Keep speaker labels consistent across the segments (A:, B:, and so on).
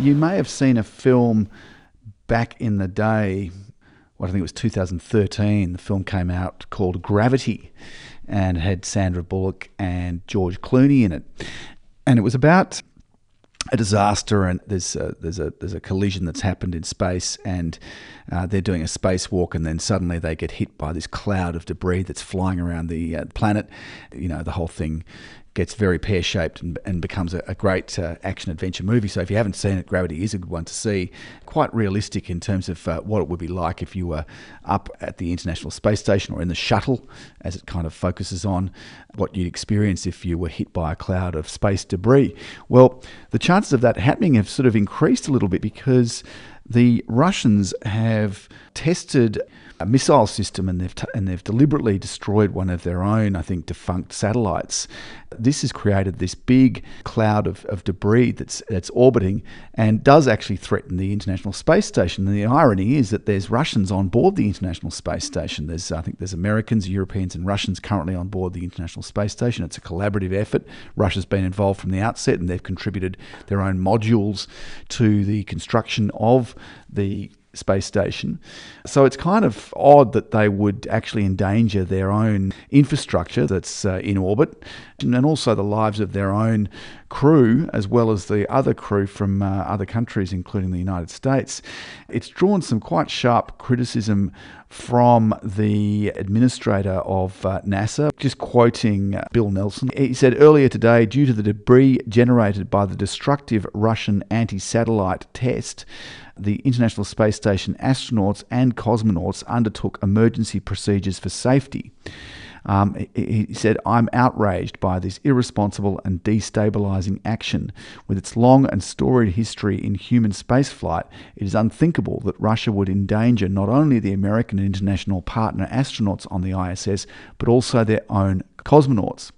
A: You may have seen a film back in the day, what I think it was 2013. The film came out called Gravity and had Sandra Bullock and George Clooney in it. And it was about a disaster and there's a, there's a there's a collision that's happened in space and uh, they're doing a spacewalk and then suddenly they get hit by this cloud of debris that's flying around the uh, planet you know the whole thing gets very pear shaped and, and, becomes a, a great uh, action adventure movie. So if you haven't seen it, Gravity is a good one to see. Quite realistic in terms of uh, what it would be like if you were up at the International Space Station or in the shuttle, as it kind of focuses on what you'd experience if you were hit by a cloud of space debris. Well, the chances of that happening have sort of increased a little bit because the Russians have tested missile system and they've, t- and they've deliberately destroyed one of their own, I think, defunct satellites. This has created this big cloud of, of debris that's, that's orbiting and does actually threaten the International Space Station. And the irony is that there's Russians on board the International Space Station. There's, I think there's Americans, Europeans, and Russians currently on board the International Space Station. It's a collaborative effort. Russia's been involved from the outset and they've contributed their own modules to the construction of the space station. So it's kind of odd that they would actually endanger their own infrastructure that's uh, in orbit and also the lives of their own crew as well as the other crew from uh, other countries, including the United States. It's drawn some quite sharp criticism from the administrator of uh, NASA, just quoting Bill Nelson. He said earlier today, due to the debris generated by the destructive Russian anti satellite test, the International Space Station astronauts and cosmonauts undertook emergency procedures for safety. Um, he, said, I'm outraged by this irresponsible and destabilizing action. With its long and storied history in human spaceflight, it is unthinkable that Russia would endanger not only the American and international partner astronauts on the ISS, but also their own cosmonauts.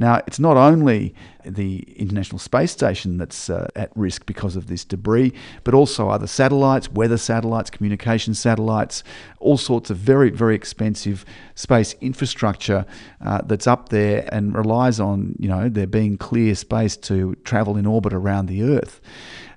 A: Now, it's not only the International Space Station that's uh, at risk because of this debris, but also other satellites, weather satellites, communication satellites, all sorts of very, very expensive space infrastructure uh, that's up there and relies on, you know, there being clear space to travel in orbit around the Earth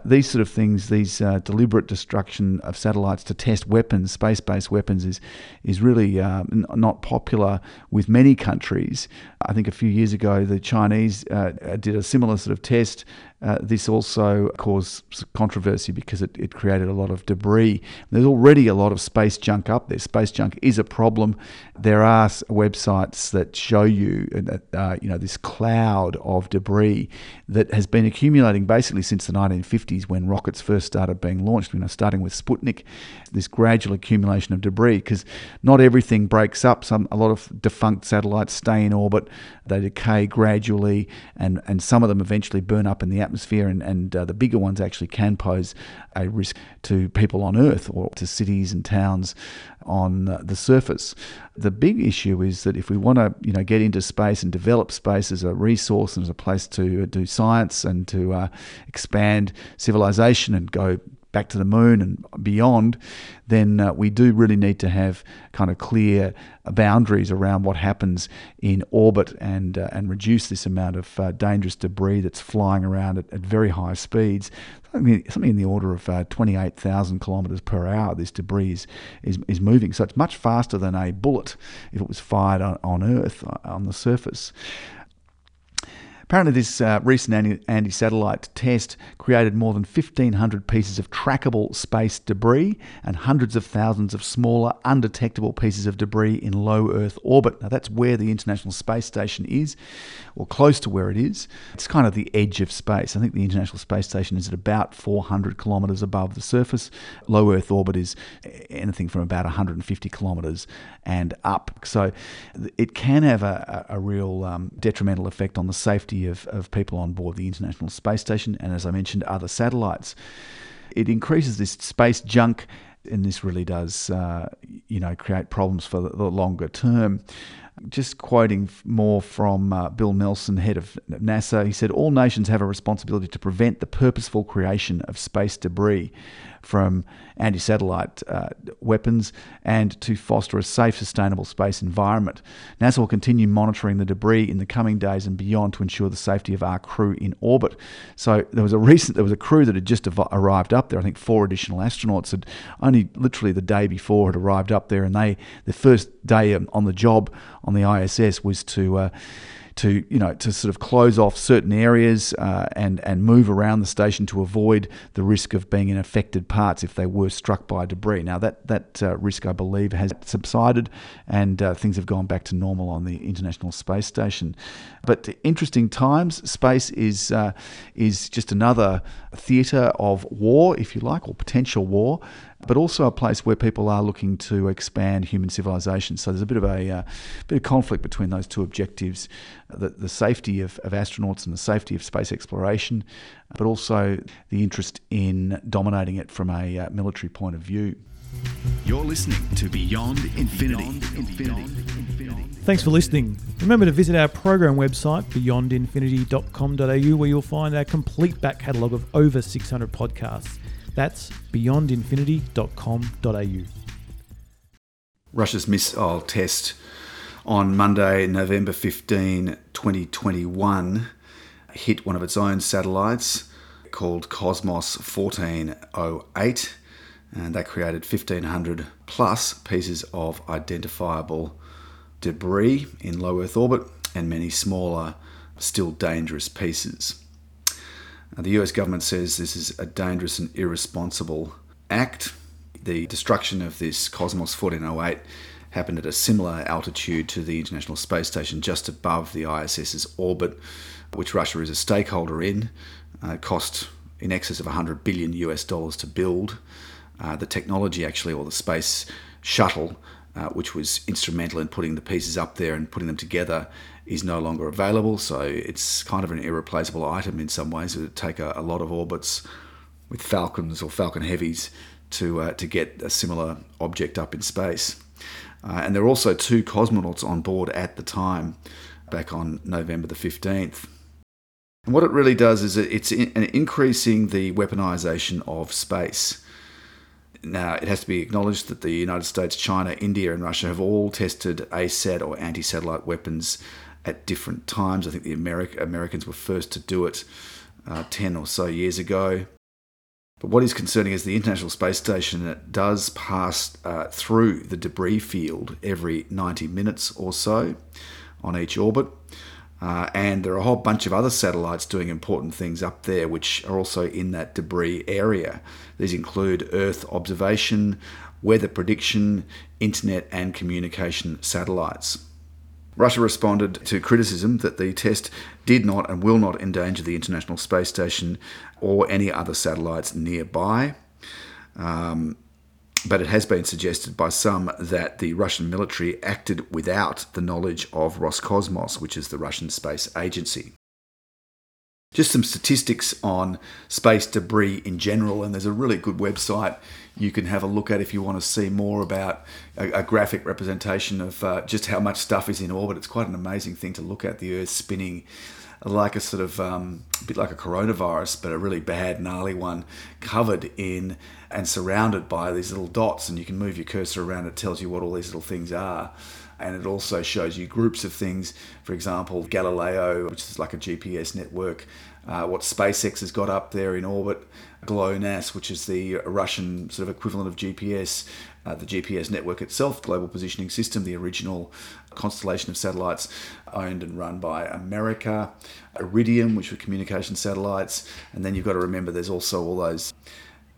A: these sort of things, these uh, deliberate destruction of satellites to test weapons, space-based weapons, is is really uh, n- not popular with many countries. I think a few years ago the Chinese uh, did a similar sort of test uh, this also caused controversy because it, it created a lot of debris. There's already a lot of space junk up there. Space junk is a problem. There are websites that show you that uh, you know this cloud of debris that has been accumulating basically since the 1950s when rockets first started being launched. You know, starting with Sputnik, this gradual accumulation of debris because not everything breaks up. Some a lot of defunct satellites stay in orbit. They decay gradually, and and some of them eventually burn up in the atmosphere atmosphere, and, and uh, the bigger ones actually can pose a risk to people on Earth or to cities and towns on uh, the surface. The big issue is that if we want to, you know, get into space and develop space as a resource and as a place to do science and to uh, expand civilization and go back to the moon and beyond, then uh, we do really need to have kind of clear boundaries around what happens in orbit and uh, and reduce this amount of uh, dangerous debris that's flying around at, at very high speeds. Something, something in the order of uh, 28,000 kilometres per hour, this debris is, is, is, moving. So it's much faster than a bullet if it was fired on, on Earth, uh, on the surface. Apparently, this uh, recent anti satellite test created more than 1,500 pieces of trackable space debris and hundreds of thousands of smaller, undetectable pieces of debris in low Earth orbit. Now, that's where the International Space Station is, or close to where it is. It's kind of the edge of space. I think the International Space Station is at about 400 kilometres above the surface. Low Earth orbit is anything from about 150 kilometres and up. So it can have a, a real um, detrimental effect on the safety of, of people on board the International Space Station and, as I mentioned, other satellites. It increases this space junk, and this really does, uh, you know, create problems for the, the longer term. Just quoting more from uh, Bill Nelson, head of NASA, he said, All nations have a responsibility to prevent the purposeful creation of space debris from anti satellite uh, weapons and to foster a safe, sustainable space environment. NASA will continue monitoring the debris in the coming days and beyond to ensure the safety of our crew in orbit. So there was a recent there was a crew that had just arrived up there. I think four additional astronauts had only literally the day before had arrived up there, and they the first day on the job on the ISS was to uh, to you know to sort of close off certain areas uh, and and move around the station to avoid the risk of being in affected parts if they were struck by debris. Now that that uh, risk, I believe, has subsided and uh, things have gone back to normal on the International Space Station. But interesting times. Space is uh, is just another theatre of war, if you like, or potential war but also a place where people are looking to expand human civilization. So there's a bit of a uh, bit of conflict between those two objectives: the, the safety of, of astronauts and the safety of space exploration, but also the interest in dominating it from a uh, military point of view.
B: You're listening to Beyond Infinity. Beyond Infinity.
C: Thanks for listening. Remember to visit our program website, beyondinfinity.com.au, where you'll find our complete back catalogue of over 600 podcasts. That's beyondinfinity.com.au.
A: Russia's missile test on Monday, November 15, 2021, hit one of its own satellites called Cosmos 1408, and that created 1,500 plus pieces of identifiable debris in low Earth orbit and many smaller, still dangerous pieces. The US government says this is a dangerous and irresponsible act. The destruction of this Cosmos 1408 happened at a similar altitude to the International Space Station just above the ISS's orbit, which Russia is a stakeholder in. Uh, cost in excess of 100 billion US dollars to build. Uh, the technology, actually, or the space shuttle, uh, which was instrumental in putting the pieces up there and putting them together, is no longer available. So it's kind of an irreplaceable item in some ways. It would take a, a lot of orbits with Falcons or Falcon Heavies to uh, to get a similar object up in space. Uh, and there are also two cosmonauts on board at the time, back on November the 15th. And what it really does is it's in, increasing the weaponization of space. Now, it has to be acknowledged that the United States, China, India, and Russia have all tested ASAT or anti satellite weapons at different times. I think the Ameri- Americans were first to do it uh, 10 or so years ago. But what is concerning is the International Space Station does pass uh, through the debris field every 90 minutes or so on each orbit. Uh, and there are a whole bunch of other satellites doing important things up there, which are also in that debris area. These include Earth observation, weather prediction, internet, and communication satellites. Russia responded to criticism that the test did not and will not endanger the International Space Station or any other satellites nearby. Um, but it has been suggested by some that the Russian military acted without the knowledge of Roscosmos, which is the Russian space agency. Just some statistics on space debris in general, and there's a really good website you can have a look at if you want to see more about a, a graphic representation of uh, just how much stuff is in orbit. It's quite an amazing thing to look at the Earth spinning like a sort of um, a bit like a coronavirus, but a really bad, gnarly one, covered in and surrounded by these little dots. And you can move your cursor around, it tells you what all these little things are. And it also shows you groups of things, for example, Galileo, which is like a GPS network, uh, what SpaceX has got up there in orbit, GLONASS, which is the Russian sort of equivalent of GPS, uh, the GPS network itself, Global Positioning System, the original constellation of satellites owned and run by America, Iridium, which were communication satellites, and then you've got to remember there's also all those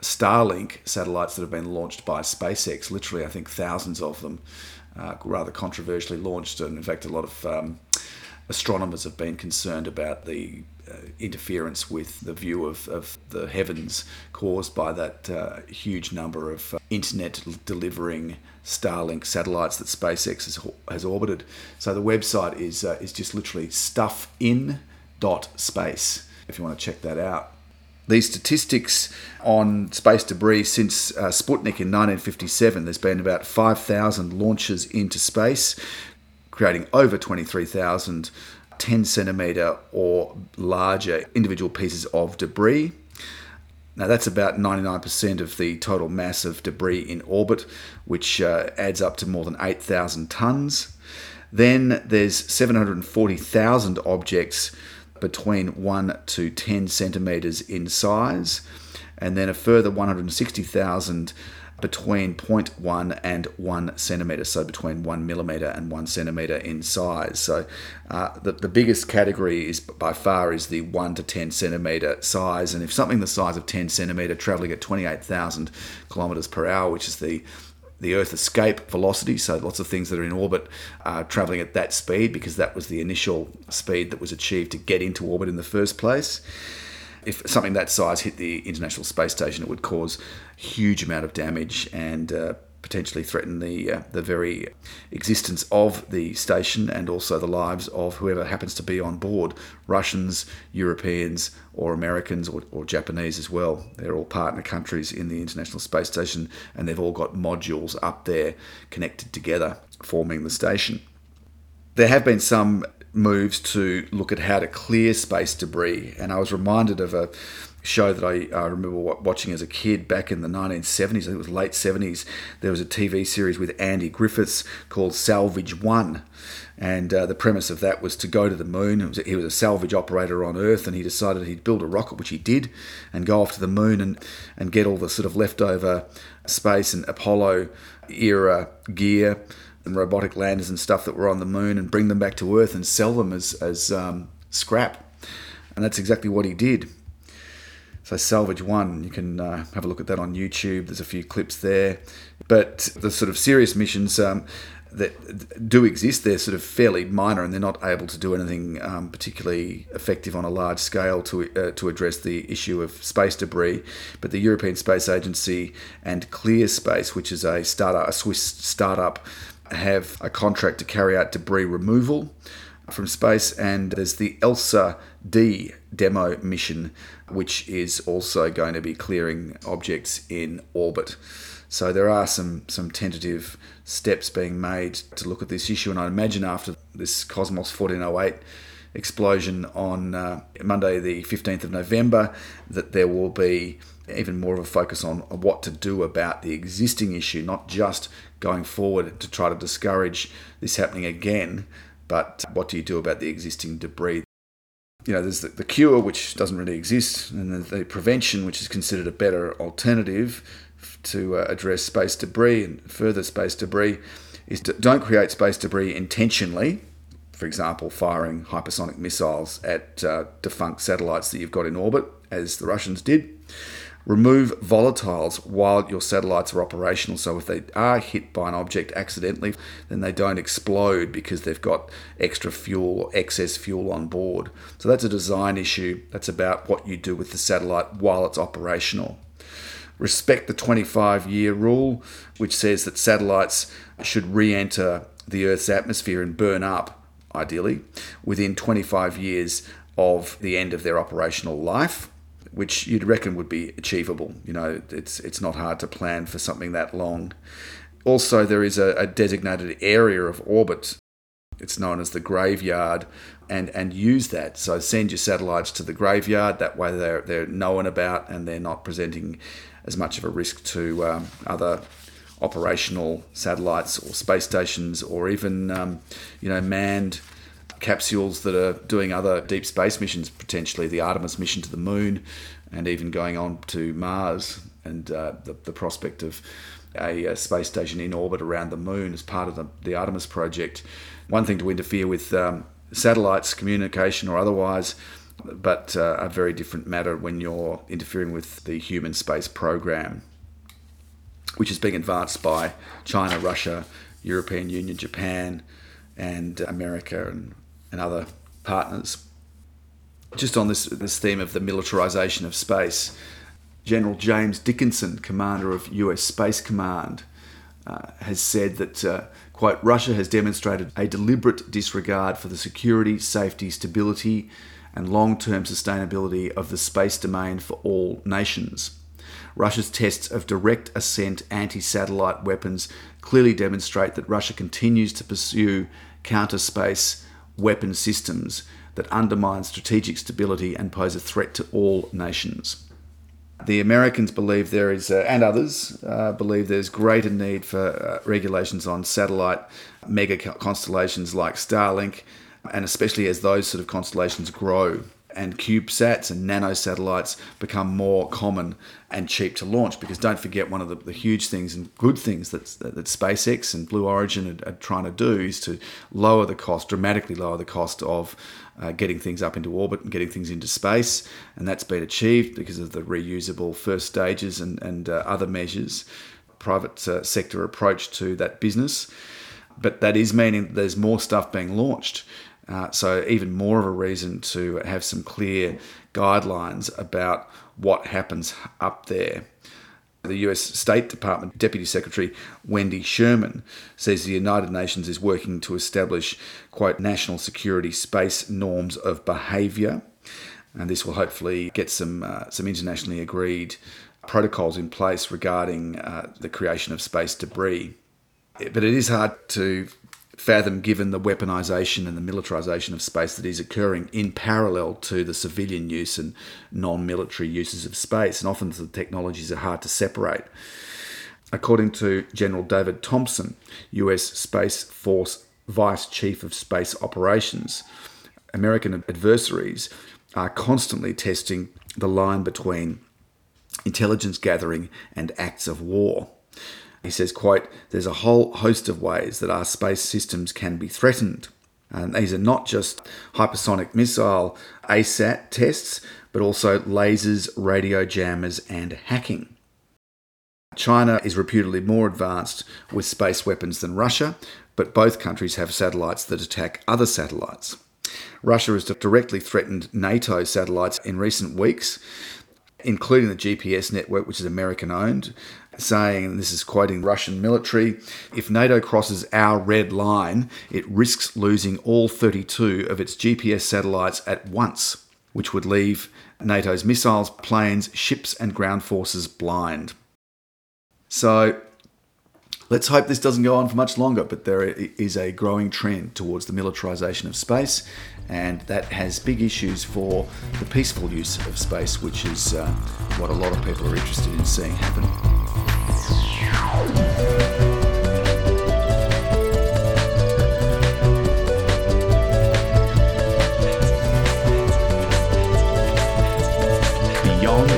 A: Starlink satellites that have been launched by SpaceX, literally, I think thousands of them, uh, rather controversially launched, and in fact, a lot of um, astronomers have been concerned about the uh, interference with the view of, of the heavens caused by that uh, huge number of uh, internet delivering Starlink satellites that SpaceX has, has orbited. So the website is uh, is just literally stuffin.space if you want to check that out. These statistics on space debris since uh, Sputnik in 1957, there's been about 5,000 launches into space creating over 23,000 10 centimetre or larger individual pieces of debris. Now, that's about 99% of the total mass of debris in orbit, which uh, adds up to more than 8,000 tonnes. Then there's 740,000 objects between 1 to 10 centimetres in size, and then a further 160,000 between 0.1 and 1 centimetre, so between 1 millimetre and 1 centimetre in size. So uh, the, the biggest category is by far is the 1 to 10 centimetre size, and if something the size of 10 centimetre travelling at 28,000 kilometres per hour, which is the the Earth escape velocity, so lots of things that are in orbit are traveling at that speed because that was the initial speed that was achieved to get into orbit in the first place. If something that size hit the International Space Station, it would cause huge amount of damage and uh, potentially threaten the uh, the very existence of the station and also the lives of whoever happens to be on board Russians, Europeans, or Americans or, or Japanese as well. They're all partner countries in the International Space Station and they've all got modules up there connected together, forming the station. There have been some moves to look at how to clear space debris. And I was reminded of a show that I uh, remember watching as a kid back in the 1970s. I think it was late 70s. There was a TV series with Andy Griffiths called Salvage One. And uh, the premise of that was to go to the moon. Was, he was a salvage operator on Earth, and he decided he'd build a rocket, which he did, and go off to the moon and, and get all the sort of leftover space and Apollo era gear and robotic landers and stuff that were on the moon and bring them back to Earth and sell them as, as um, scrap. And that's exactly what he did. So, Salvage One, you can uh, have a look at that on YouTube. There's a few clips there. But the sort of serious missions um, that do exist, they're sort of fairly minor and they're not able to do anything um, particularly effective on a large scale to, uh, to address the issue of space debris. But the European Space Agency and Clear Space, which is a startup, a Swiss startup have a contract to carry out debris removal from space, and there's the ELSA D demo mission, which is also going to be clearing objects in orbit. So there are some some tentative steps being made to look at this issue, and I imagine after this Cosmos 1408 explosion on uh, Monday, the 15th of November, that there will be even more of a focus on what to do about the existing issue, not just going forward to try to discourage this happening again, but what do you do about the existing debris? You know, there's the, the cure, which doesn't really exist, and the, the, prevention, which is considered a better alternative to uh, address space debris and further space debris, is to don't create space debris intentionally. For example, firing hypersonic missiles at uh, defunct satellites that you've got in orbit, as the Russians did Remove volatiles while your satellites are operational. So if they are hit by an object accidentally, then they don't explode because they've got extra fuel or excess fuel on board. So that's a design issue. That's about what you do with the satellite while it's operational. Respect the 25 year rule, which says that satellites should re enter the Earth's atmosphere and burn up, ideally, within 25 years of the end of their operational life which you'd reckon would be achievable. You know, it's it's not hard to plan for something that long. Also, there is a, a designated area of orbit. It's known as the graveyard, and and use that. So send your satellites to the graveyard. That way, they're they're known about and they're not presenting as much of a risk to um, other operational satellites or space stations or even um, you know manned capsules that are doing other deep space missions, potentially the Artemis mission to the moon, and even going on to Mars, and uh, the, the prospect of a, a, space station in orbit around the moon as part of the, the Artemis project. One thing to interfere with um, satellites, communication or otherwise, but uh, a very different matter when you're interfering with the human space program, which is being advanced by China, Russia, European Union, Japan, and America, and and other partners. Just on this, this theme of the militarization of space, General James Dickinson, commander of US Space Command, uh, has said that, uh, quote, Russia has demonstrated a deliberate disregard for the security, safety, stability, and long term sustainability of the space domain for all nations. Russia's tests of direct ascent anti satellite weapons clearly demonstrate that Russia continues to pursue counter space weapon systems that undermine strategic stability and pose a threat to all nations. The Americans believe there is, uh, and others uh, believe there's greater need for uh, regulations on satellite mega constellations like Starlink, and especially as those sort of constellations grow and CubeSats and nano satellites become more common and cheap to launch. Because don't forget, one of the, the huge things and good things that, that SpaceX and Blue Origin are, are, trying to do is to lower the cost, dramatically lower the cost of uh, getting things up into orbit and getting things into space. And that's been achieved because of the reusable first stages and, and uh, other measures, private uh, sector approach to that business. But that is meaning there's more stuff being launched. Uh, so, even more of a reason to have some clear guidelines about what happens up there. The US State Department Deputy Secretary Wendy Sherman says the United Nations is working to establish, quote, national security space norms of behaviour. And this will hopefully get some, uh, some internationally agreed protocols in place regarding uh, the creation of space debris. But it is hard to fathom given the weaponization and the militarization of space that is occurring in parallel to the civilian use and non military uses of space. And often the technologies are hard to separate. According to General David Thompson, US Space Force Vice Chief of Space Operations, American adversaries are constantly testing the line between intelligence gathering and acts of war. He says, quote, there's a whole host of ways that our space systems can be threatened. And these are not just hypersonic missile ASAT tests, but also lasers, radio jammers, and hacking. China is reputedly more advanced with space weapons than Russia, but both countries have satellites that attack other satellites. Russia has directly threatened NATO satellites in recent weeks, including the GPS network, which is American owned, saying, this is quoting Russian military, if NATO crosses our red line, it risks losing all 32 of its GPS satellites at once, which would leave NATO's missiles, planes, ships, and ground forces blind. So let's hope this doesn't go on for much longer, but there is a growing trend towards the militarization of space, and that has big issues for the peaceful use of space, which is uh, what a lot of people are interested in seeing happen. Beyond